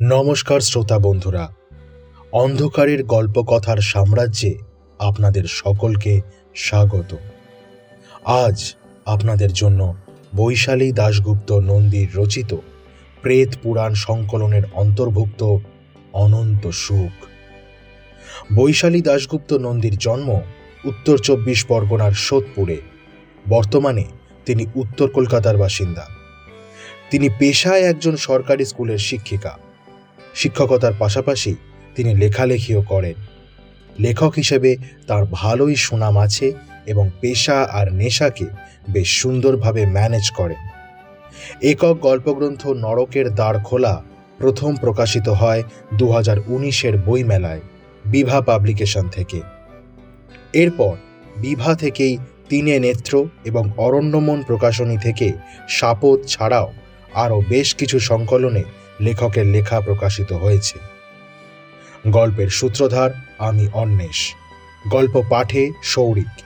নমস্কার শ্রোতা বন্ধুরা, অন্ধকারের গল্পকথার সাম্রাজ্যে আপনাদের সকলকে স্বাগত। আজ আপনাদের জন্য বৈশালী দাশগুপ্ত নন্দীর রচিত প্রেত পুরাণ সংকলনের অন্তর্ভুক্ত অনন্ত সুখ। বৈশালী দাশগুপ্ত নন্দীর জন্ম উত্তর চব্বিশ পরগনার সোদপুরে। বর্তমানে তিনি উত্তর কলকাতার বাসিন্দা। তিনি পেশায় একজন সরকারি স্কুলের শিক্ষিকা। শিক্ষকতার পাশাপাশি তিনি লেখালেখিও করেন। লেখক হিসেবে তার ভালোই সুনাম আছে এবং পেশা আর নেশাকে বেশ সুন্দরভাবে ম্যানেজ করেন। একক গল্পগ্রন্থ নরকের দ্বার খোলা প্রথম প্রকাশিত হয় দু হাজার উনিশের বইমেলায়, বিভা পাবলিকেশন থেকে। এরপর বিভা থেকেই তিনে নেত্র এবং অরণ্যমন প্রকাশনী থেকে সাপদ ছাড়াও আরও বেশ কিছু সংকলনে লেখকের লেখা প্রকাশিত হয়েছে। গল্পের সূত্রধার আমি অন্বেষ। গল্প পাঠে সৌরিক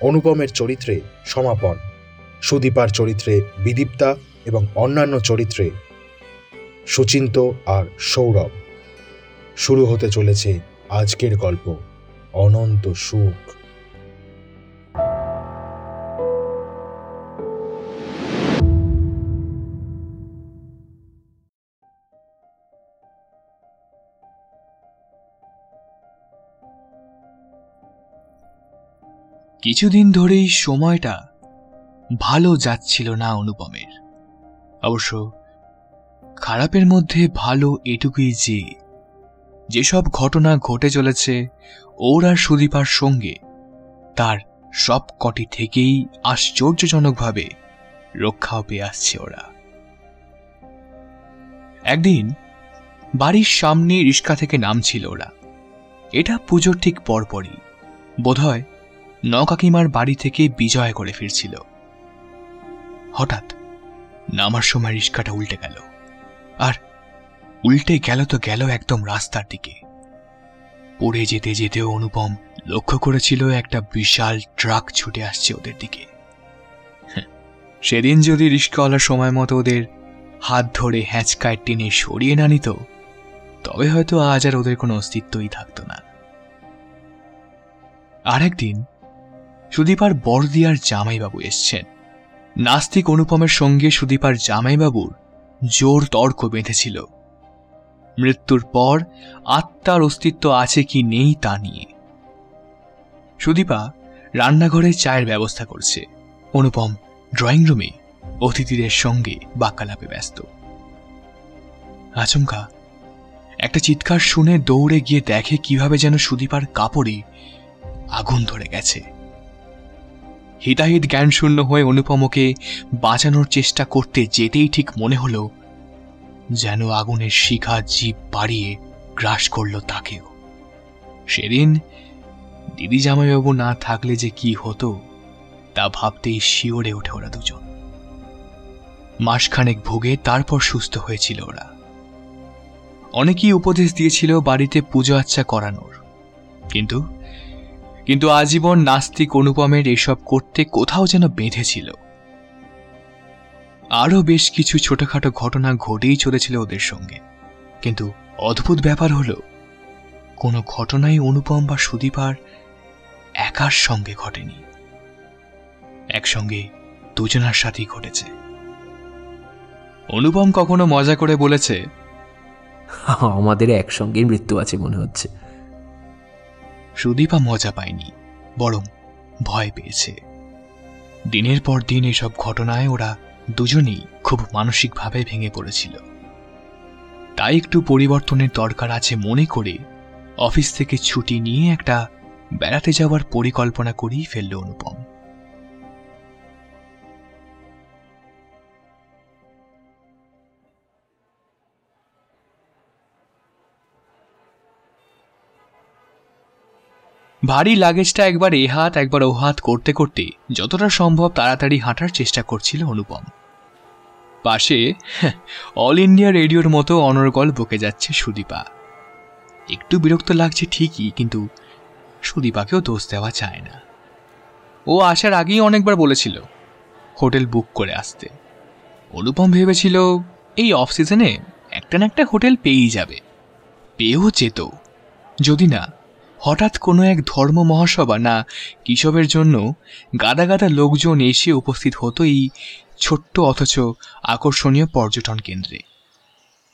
অনুপমের চরিত্রে সমাপন। সুদীপার চরিত্রে বিদীপ্তা এবং অন্যান্য চরিত্রে সুচিন্ত আর সৌরভ। শুরু হতে চলেছে আজকের গল্প, অনন্ত সুখ। কিছুদিন ধরেই সময়টা ভালো যাচ্ছিল না অনুপমের। অবশ্য খারাপের মধ্যে ভালো এটুকুই যে, যেসব ঘটনা ঘটে চলেছে ওর আর সুদীপার সঙ্গে, তার সব কটি থেকেই আশ্চর্যজনকভাবে রক্ষাও পেয়ে আসছে ওরা। একদিন বাড়ির সামনে রিস্কা থেকে নামছিল ওরা। এটা পুজোর ঠিক পরপরই। বোধহয় নকাকিমার বাড়ি থেকে বিজয় করে ফিরছিল। হঠাৎ নামার সময় রিস্কাটা উল্টে গেল। আর উল্টে গেল তো গেল একদম রাস্তার দিকে। পড়ে যেতে যেতেও অনুপম লক্ষ্য করেছিল একটা বিশাল ট্রাক ছুটে আসছে ওদের দিকে। হ্যাঁ, সেদিন যদি রিস্কাওয়ালার সময় মতো ওদের হাত ধরে হ্যাঁচকায় টেনে সরিয়ে না নিত তবে হয়তো আজ আর ওদের কোনো অস্তিত্বই থাকতো না। আরেকদিন সুদীপার বড়দিয়ার জামাইবাবু এসছেন। নাস্তিক অনুপমের সঙ্গে সুদীপার জামাইবাবুর জোর তর্ক বেঁধেছিল। মৃত্যুর পর আত্মার অস্তিত্ব আছে কি নেই তা নিয়ে। সুদীপা রান্নাঘরে চায়ের ব্যবস্থা করছে। অনুপম ড্রয়িং রুমে অতিথিদের সঙ্গে বাক্যালাপে ব্যস্ত। আচমকা, একটা চিৎকার শুনে দৌড়ে গিয়ে দেখে কীভাবে যেন সুদীপার কাপড়ে আগুন ধরে গেছে। হিতাহিত জ্ঞানশূন্য হয়ে অনুপমকে বাঁচানোর চেষ্টা করতে যেতেই ঠিক মনে হলো, যেন আগুনের শিখা জীব বাড়িয়ে গ্রাস করল তাকেও। সেদিন দিদি জামাইবাবু না থাকলে যে কি হতো, তা ভাবতেই শিওরে ওঠে ওরা দুজন। মাসখানেক ভোগে তারপর সুস্থ হয়েছিল ওরা। অনেকেই উপদেশ দিয়েছিল বাড়িতে পুজো আচ্চা করানোর, কিন্তু কিন্তু আজীবন নাস্তিক অনুপমের এসব করতে কোথাও যেন বেঁধেছিল। আরও বেশ কিছু ছোটখাটো ঘটনা ঘটেই চলেছিল ওদের সঙ্গে। কিন্তু অদ্ভুত ব্যাপার হলো, কোনো ঘটনাই অনুপম বা সুদীপার একার সঙ্গে ঘটেনি। একসঙ্গে দুজনার সাথেই ঘটেছে। অনুপম কখনো মজা করে বলেছে, আমাদের একসঙ্গে মৃত্যু আছে মনে হচ্ছে। সুদীপা মজা পায়নি, বরং ভয় পেয়েছে। দিনের পর দিন এসব ঘটনায় ওরা দুজনেই খুব মানসিকভাবে ভেঙে পড়েছিল। তাই একটু পরিবর্তনের দরকার আছে মনে করে অফিস থেকে ছুটি নিয়ে একটা বেড়াতে যাওয়ার পরিকল্পনা করেই ফেলল অনুপম। ভারী লাগেজটা একবার এ হাত, একবার ও হাত করতে করতে যতটা সম্ভব তাড়াতাড়ি হাঁটার চেষ্টা করছিল অনুপম। পাশে অল ইন্ডিয়া রেডিওর মতো অনর্গল বকে যাচ্ছে সুদীপা। একটু বিরক্ত লাগছে ঠিকই, কিন্তু সুদীপাকেও দোষ দেওয়া চায় না। ও আসার আগেই অনেকবার বলেছিল, হোটেল বুক করে আসতে। অনুপম ভেবেছিল, এই অফ সিজনে একটা না একটা হোটেল পেয়েই যাবে। পেয়েও যেত। যদি না হঠাৎ কোনো এক ধর্ম মহাসভা না কিসবের জন্য গাদা গাদা লোকজন এসে উপস্থিত হতো এই ছোট্ট অথচ আকর্ষণীয় পর্যটন কেন্দ্রে।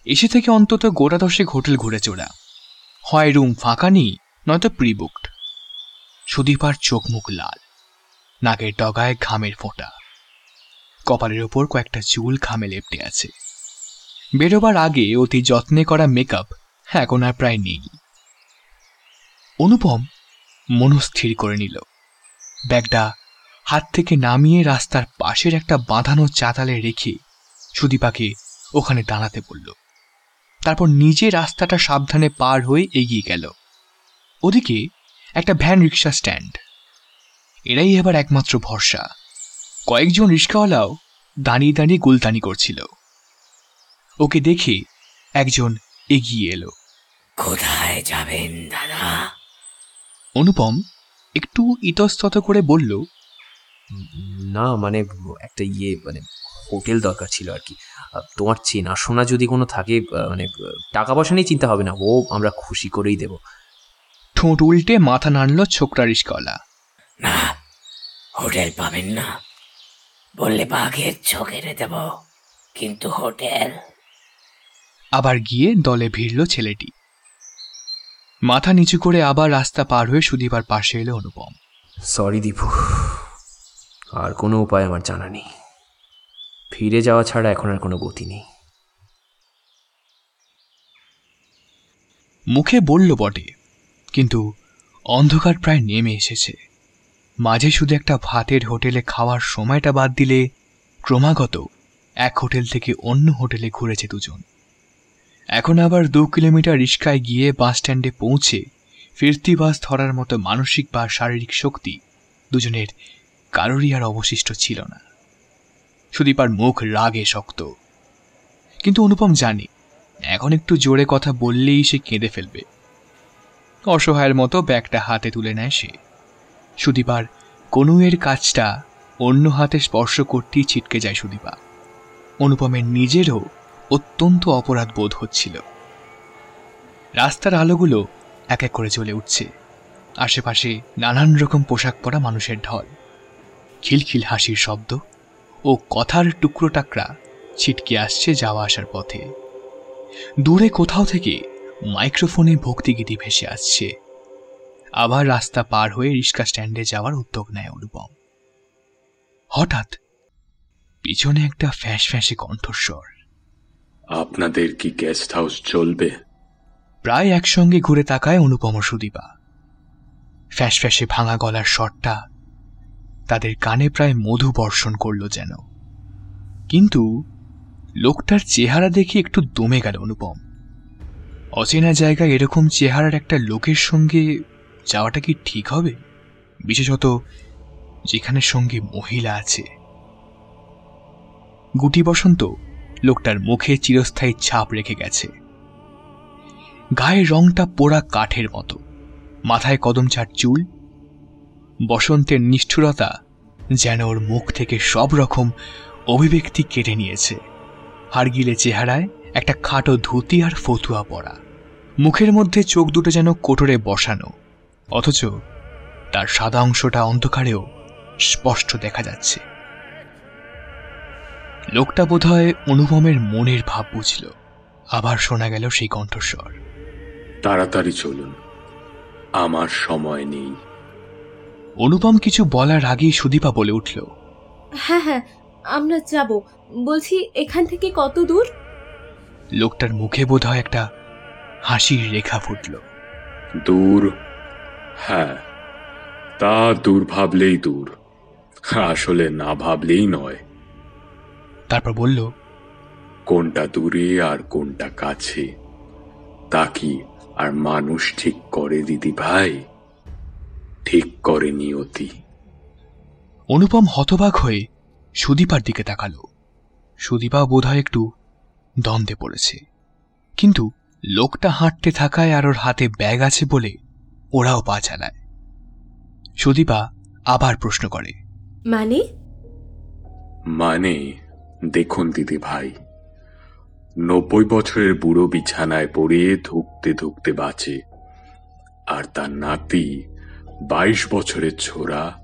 এসে থেকে অন্তত গোটা দশেক হোটেল ঘুরে চোরা হয় রুম ফাঁকা নেই, নয়তো প্রি বুকড সুদীপার চোখ মুখ লাল, নাকের ডগায় ঘামের ফোঁটা। কপালের ওপর কয়েকটা চুল ঘামে লেপটে আছে। বেরোবার আগে অতি যত্নে করা মেকআপ এখন আর প্রায় নেই। অনুপম মনস্থির করে নিল। ব্যাগটা হাত থেকে নামিয়ে রাস্তার পাশের একটা বাঁধানো চাতালে রেখে সুদীপাকে ওখানে দাঁড়াতে বলল। তারপর নিজে রাস্তাটা সাবধানে পার হয়ে এগিয়ে গেল। ওদিকে একটা ভ্যান রিক্সা স্ট্যান্ড। এরাই এবার একমাত্র ভরসা। কয়েকজন রিক্সাওয়ালাও দাঁড়িয়ে দাঁড়িয়ে গুলতানি করছিল। ওকে দেখে একজন এগিয়ে এলো। কোথায় যাবেন দাদা? অনুপম একটু ইতস্তত করে বলল না মানে একটা ইয়ে মানে হোটেল দরকার ছিল আর কি। তোমার চেনাশোনা যদি কোনো থাকে মানে টাকা পয়সা নিয়ে চিন্তা হবে না ও আমরা খুশি করেই দেবো। ঠোঁট উল্টে মাথা নাড়ল ছোকরা রিক্সাওয়ালা না হোটেল পাবেন না। বললে বাঘের চোখেরে দেব কিন্তু হোটেল আবার গিয়ে দলে ভিড়ল ছেলেটি। মাথা নিচু করে আবার রাস্তা পার হয়ে সুদীপার পাশে এলো অনুপম। সরি দীপু। আর কোনো উপায় আমার জানা নেই। ফিরে যাওয়া ছাড়া এখন আর কোনো গতি নেই। মুখে বলল বটে কিন্তু অন্ধকার প্রায় নেমে এসেছে। মাঝে শুধু একটা ভাতের হোটেলে খাওয়ার সময়টা বাদ দিলে ক্রমাগত এক হোটেল থেকে অন্য হোটেলে ঘুরেছে দুজন। এখন আবার দু কিলোমিটার রিক্সায় গিয়ে বাস স্ট্যান্ডে পৌঁছে ফিরতি বাস ধরার মতো মানসিক বা শারীরিক শক্তি দুজনের কারোরই আর অবশিষ্ট ছিল না। সুদীপার মুখ রাগে শক্ত। কিন্তু অনুপম জানে, এখন একটু জোরে কথা বললেই সে কেঁদে ফেলবে। অসহায়ের মতো ব্যাগটা হাতে তুলে নেয় সে। সুদীপার কনুয়ের কাজটা অন্য হাতে স্পর্শ করতেই ছিটকে যায় সুদীপা। অনুপমের নিজেরও অত্যন্ত অপরাধ বোধ হচ্ছিল। রাস্তার আলোগুলো এক এক করে চলে উঠছে। আশেপাশে নানান রকম পোশাক পরা মানুষের ঢল। খিলখিল হাসির শব্দ ও কথার টুকরো টাকরা ছিটকে আসছে যাওয়া আসার পথে। দূরে কোথাও থেকে মাইক্রোফোনে ভক্তিগীতি ভেসে আসছে। আবার রাস্তা পার হয়ে রিক্সা স্ট্যান্ডে যাওয়ার উদ্যোগ নেয় অনুপম। হঠাৎ পিছনে একটা ফ্যাঁস ফ্যাঁসে কণ্ঠস্বর। আপনাদের কি গেস্ট হাউস চলবে? প্রায় একসঙ্গে ঘুরে তাকায় অনুপম সুদীপা। ফ্যাঁস ফ্যাঁসে ভাঙা গলার স্বরটা তাদের কানে প্রায় মধু বর্ষণ করল যেন। কিন্তু লোকটার চেহারা দেখে একটু দমে গেল অনুপম। অচেনা জায়গায় এরকম চেহারার একটা লোকের সঙ্গে যাওয়াটা কি ঠিক হবে? বিশেষত যেখানে সঙ্গে মহিলা আছে। গুটি বসন্ত লোকটার মুখে চিরস্থায়ী ছাপ রেখে গেছে। গায়ের রংটা পোড়া কাঠের মতো। মাথায় কদমচার চুল। বসন্তের নিষ্ঠুরতা যেন ওর মুখ থেকে সব রকম অভিব্যক্তি কেটে নিয়েছে। হাড়গিলে চেহারায় একটা খাটো ধুতি আর ফতুয়া পরা। মুখের মধ্যে চোখ দুটো যেন কোটরে বসানো। অথচ তার সাদা অংশটা অন্ধকারেও স্পষ্ট দেখা যাচ্ছে। লোকটা বোধহয় অনুপমের মনের ভাব বুঝল। আবার শোনা গেল সেই কণ্ঠস্বর। তাড়াতাড়ি চলুন আমার সময় নেই। অনুপম কিছু বলার আগেই সুদীপা বলে উঠল হ্যাঁ হ্যাঁ আমরা যাব। বলছি এখান থেকে কত দূর? লোকটার মুখে বোধহয় একটা হাসির রেখা ফুটল। দূর? হ্যাঁ তা দূর ভাবলেই দূর। আসলে না ভাবলেই নয়। তারপর বলল কোনটা দূরে আর কোনটা কাছে? তা কি আর মানুষ ঠিক করে দিদি ভাই? ঠিক করে নিয়তি অনুপম হতবাক হয়ে সুদীপার দিকে তাকালো। সুদীপাও বোধহয় একটু দ্বন্দ্বে পড়েছে। কিন্তু লোকটা হাঁটতে থাকায় আর ওর হাতে ব্যাগ আছে বলে ওরাও পা চালায়। সুদীপা আবার প্রশ্ন করে মানে? মানে দেখুন দিদি ভাই, নব্বই বছরের বুড়ো বিছানায় পড়ে ধুকতে ধুকতে বাঁচে। আর তার নাতি বাইশ বছরের ছোড়া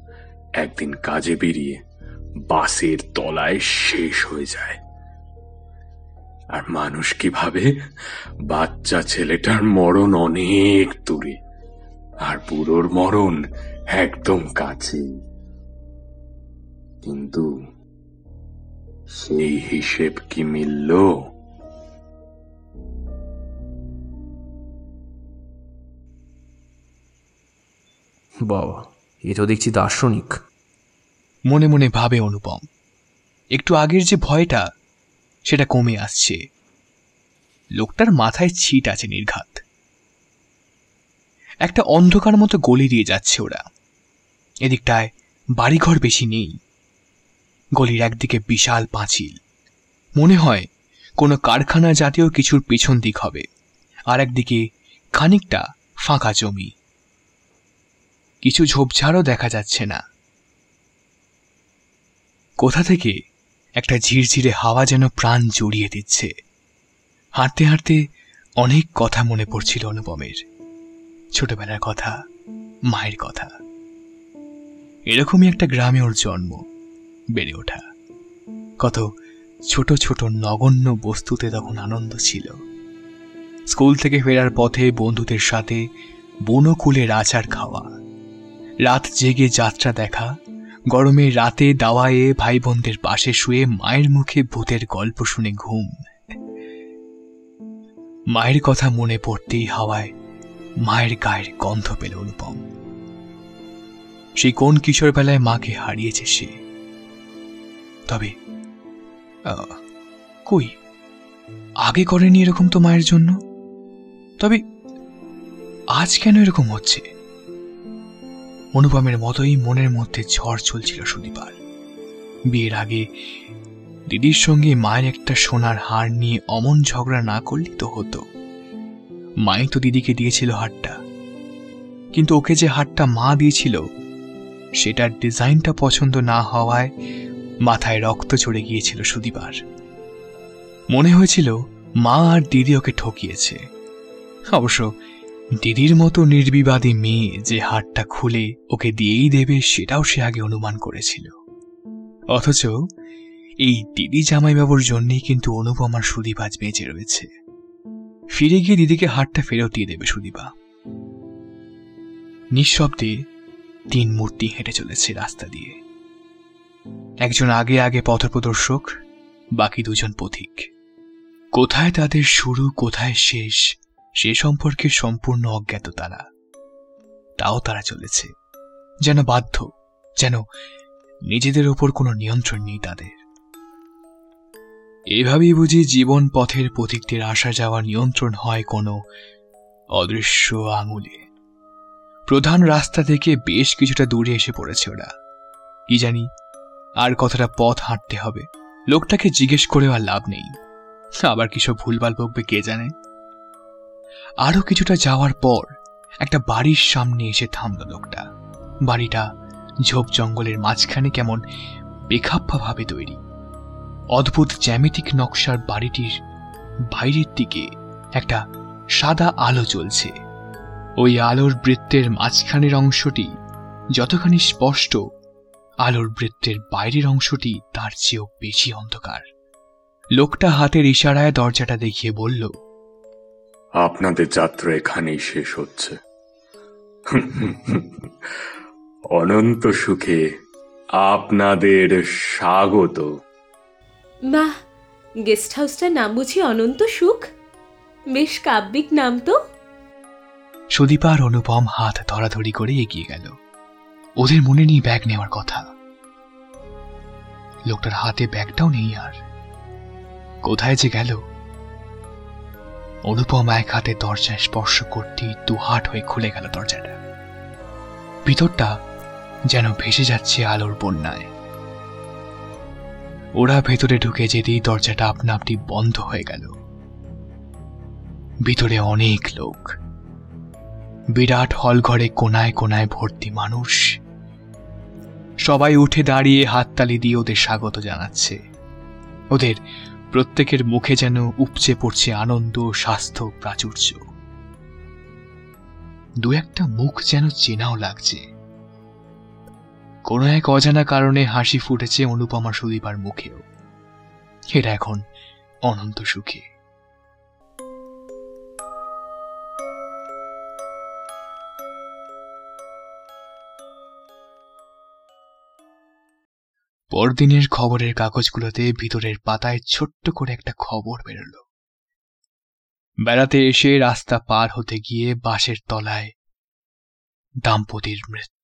একদিন কাজে বেরিয়ে বাসের তলায় শেষ হয়ে যায়। আর মানুষ কি ভাবে বাচ্চা ছেলেটার মরণ অনেক দূরে, আর বুড়োর মরণ একদম কাছে কিন্তু সেই হিসেব কি মিলল? বাবা এ তো দেখছি দার্শনিক। মনে মনে ভাবে অনুপম একটু আগের যে ভয়টা সেটা কমে আসছে। লোকটার মাথায় ছিট আছে নির্ঘাত। একটা অন্ধকার মতো গলি দিয়ে যাচ্ছে ওরা। এদিকটায় বাড়িঘর বেশি নেই। গলির একদিকে বিশাল পাঁচিল। মনে হয় কোনো কারখানা জাতীয় কিছুর পেছন দিক হবে, আর একদিকে খানিকটা ফাঁকা জমি। কিছু ঝোপঝাড়ও দেখা যাচ্ছে না। কোথা থেকে একটা ঝিরঝিরে হাওয়া যেন প্রাণ জড়িয়ে দিচ্ছে। হাঁটতে হাঁটতে অনেক কথা মনে পড়ছিল অনুপমের। ছোটবেলার কথা, মায়ের কথা। এরকমই একটা গ্রামে ওর জন্ম। বেড়ে ওঠা। কত ছোট ছোট, নগণ্য বস্তুতে তখন আনন্দ ছিল। স্কুল থেকে ফেরার পথে বন্ধুদের সাথে বনকুলের আচার খাওয়া, রাত জেগে যাত্রা দেখা, গরমে রাতে দাওয়ায়ে ভাই বোনদের পাশে শুয়ে মায়ের মুখে ভূতের গল্প শুনে ঘুম। মায়ের কথা মনে পড়তেই হাওয়ায় মায়ের গায়ের গন্ধ পেল অনুপম। সেই কোন কিশোর বেলায় মাকে হারিয়েছে সে? তবে আহ, কই? আগে করেনি এরকম তো মায়ের জন্য? তবে আজ কেন এরকম হচ্ছে? অনুপমের মতোই মনের মধ্যে ঝড় চলছিল সুদীপার বিয়ের আগে দিদির সঙ্গে মায়ের একটা সোনার হার নিয়ে অমন ঝগড়া না করলেই তো হতো। মাই তো দিদিকে দিয়েছিল হারটা। কিন্তু ওকে যে হারটা মা দিয়েছিল সেটার ডিজাইনটা পছন্দ না হওয়ায় মাথায় রক্ত চড়ে গিয়েছিল সুদীপার। মনে হয়েছিল মা আর দিদি ওকে ঠকিয়েছে। অবশ্য দিদির মতো নির্বিবাদী মেয়ে যে হারটা খুলে ওকে দিয়েই দেবে সেটাও সে আগে অনুমান করেছিল। অথচ এই দিদি জামাইবাবুর জন্যেই কিন্তু অনুপম আর সুদীপ আজ বেঁচে রয়েছে। ফিরে গিয়ে দিদিকে হারটা ফেরত দিয়ে দেবে সুদীপা। নিঃশব্দে তিন মূর্তি হেঁটে চলেছে রাস্তা দিয়ে। একজন আগে আগে পথপ্রদর্শক, বাকি দুজন পথিক। কোথায় তাদের শুরু, কোথায় শেষ, সে সম্পর্কে সম্পূর্ণ অজ্ঞাত তারা। তাও তারা চলেছে। যেন বাধ্য, যেন নিজেদের ওপর কোনো নিয়ন্ত্রণ নেই তাদের। এভাবেই বুঝি জীবন পথের পথিকদের আসা যাওয়া নিয়ন্ত্রণ হয় কোনো অদৃশ্য আঙুলে। প্রধান রাস্তা থেকে বেশ কিছুটা দূরে এসে পড়েছে ওরা। কি জানি আর কতটা পথ হাঁটতে হবে। লোকটাকে জিজ্ঞেস করেও আর লাভ নেই। আবার কিসব ভুলভাল বকবে কে জানে? আরও কিছুটা যাওয়ার পর একটা বাড়ির সামনে এসে থামল লোকটা। বাড়িটা ঝোপ জঙ্গলের মাঝখানে কেমন বেখাপ্পা ভাবে তৈরি। অদ্ভুত জ্যামিতিক নকশার বাড়িটির বাইরের দিকে একটা সাদা আলো জ্বলছে। ওই আলোর বৃত্তের মাঝখানের অংশটি যতখানি স্পষ্ট আলোর বৃত্তের বাইরের অংশটি তার চেয়েও বেশি অন্ধকার। লোকটা হাতের ইশারায় দরজাটা দেখিয়ে বলল আপনাদের যাত্রা এখানেই শেষ হচ্ছে। অনন্ত সুখে আপনাদের স্বাগত। বাহ গেস্ট হাউসটার নাম বুঝি অনন্ত সুখ? বেশ কাব্যিক নাম তো। সুদীপা আর অনুপম হাত ধরাধরি করে এগিয়ে গেল। ওদের মনে নেই ব্যাগ নেওয়ার কথা। লোকটার হাতে ব্যাগটাও নেই আর। কোথায় যে গেল? অনুপম এক হাতে দরজায় স্পর্শ করতেই দুহাট হয়ে খুলে গেল দরজাটা। ভিতরটা যেন ভেসে যাচ্ছে আলোর বন্যায়। ওরা ভেতরে ঢুকে যেতেই দরজাটা আপনা আপনি বন্ধ হয়ে গেল। ভিতরে অনেক লোক। বিরাট হল ঘরে কোনায় কোনায় ভর্তি মানুষ। সবাই উঠে দাঁড়িয়ে হাততালি দিয়ে ওদের স্বাগত জানাচ্ছে। ওদের প্রত্যেকের মুখে যেন উপচে পড়ছে আনন্দ স্বাস্থ্য প্রাচুর্য। দু একটা মুখ যেন চেনাও লাগছে। কোনো এক অজানা কারণে হাসি ফুটেছে অনুপমা সুদীপার মুখেও। এরা এখন অনন্ত সুখে। পরদিনের খবরের কাগজগুলোতে ভিতরের পাতায় ছোট্ট করে একটা খবর বেরোল। বেড়াতে এসে রাস্তা পার হতে গিয়ে বাঁশের তলায় দাম্পতির মৃত্যু।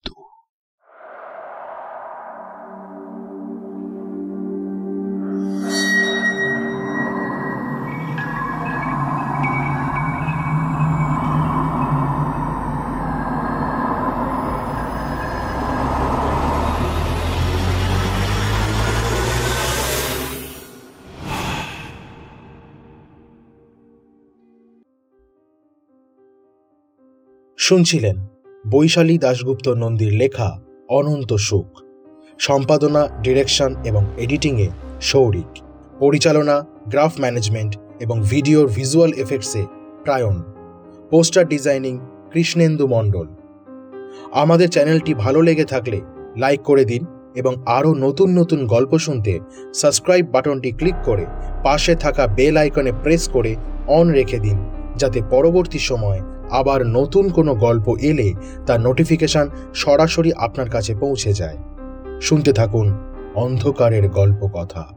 শুনছিলেন বৈশালী দাশগুপ্ত নন্দীর লেখা অনন্ত সুখ। সম্পাদনা, ডিরেকশন এবং এডিটিংয়ে সৌরিক পরিচালনা, গ্রাফ ম্যানেজমেন্ট এবং ভিডিওর ভিজুয়াল এফেক্টসে প্রায়ণ। Poster designing, Krishnendu Mondal. আমাদের চ্যানেলটি ভালো লেগে থাকলে লাইক করে দিন এবং আরও নতুন নতুন গল্প শুনতে সাবস্ক্রাইব বাটনটি ক্লিক করে পাশে থাকা বেল আইকনে প্রেস করে অন রেখে দিন, যাতে পরবর্তী সময় আবার নতুন কোনো গল্প এলে তার নোটিফিকেশান সরাসরি আপনার কাছে পৌঁছে যায়। শুনতে থাকুন অন্ধকারের গল্প কথা